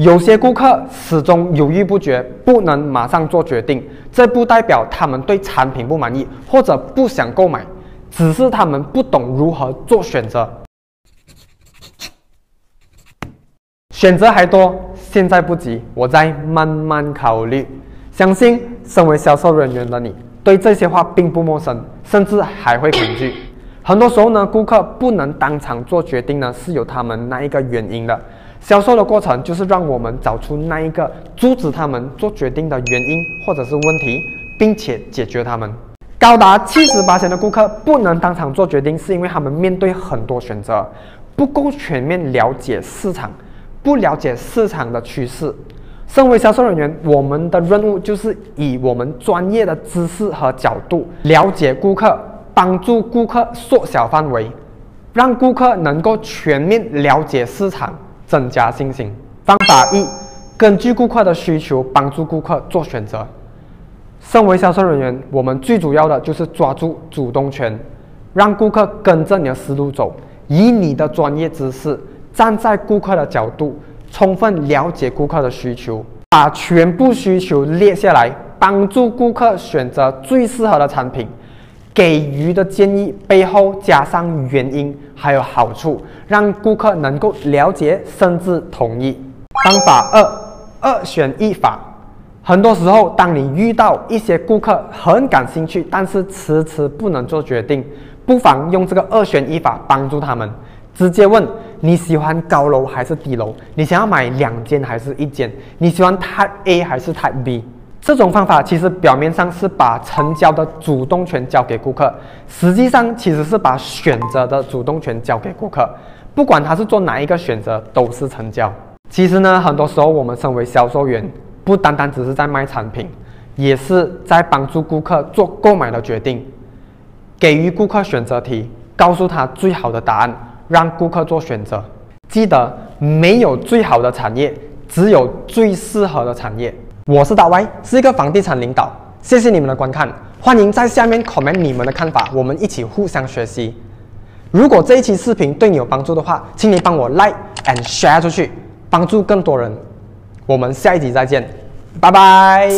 有些顾客始终犹豫不决，不能马上做决定，这不代表他们对产品不满意或者不想购买，只是他们不懂如何做选择。选择还多，现在不急，我再慢慢考虑。相信身为销售人员的你，对这些话并不陌生，甚至还会恐惧。很多时候呢，顾客不能当场做决定呢，是有他们那一个原因的。销售的过程就是让我们找出那一个阻止他们做决定的原因或者是问题，并且解决他们。高达七十八千的顾客不能当场做决定，是因为他们面对很多选择，不够全面了解市场，不了解市场的趋势。身为销售人员，我们的任务就是以我们专业的知识和角度了解顾客，帮助顾客缩小范围，让顾客能够全面了解市场。增加信心。方法一：根据顾客的需求，帮助顾客做选择。身为销售人员，我们最主要的就是抓住主动权，让顾客跟着你的思路走，以你的专业知识，站在顾客的角度，充分了解顾客的需求，把全部需求列下来，帮助顾客选择最适合的产品。给予的建议背后加上原因，还有好处，让顾客能够了解甚至同意。方法二，二选一法。很多时候，当你遇到一些顾客很感兴趣，但是迟迟不能做决定，不妨用这个二选一法帮助他们。直接问你喜欢高楼还是低楼？你想要买两间还是一间？你喜欢 Type A 还是 Type B？这种方法其实表面上是把成交的主动权交给顾客，实际上其实是把选择的主动权交给顾客。不管他是做哪一个选择，都是成交。其实呢，很多时候我们身为销售员，不单单只是在卖产品，也是在帮助顾客做购买的决定，给予顾客选择题，告诉他最好的答案，让顾客做选择。记得，没有最好的产业，只有最适合的产业。我是大 Y，是一个房地产领导。谢谢你们的观看，欢迎在下面 comment 你们的看法，我们一起互相学习。如果这一期视频对你有帮助的话，请你帮我 like and share 出去，帮助更多人。我们下一集再见，拜拜。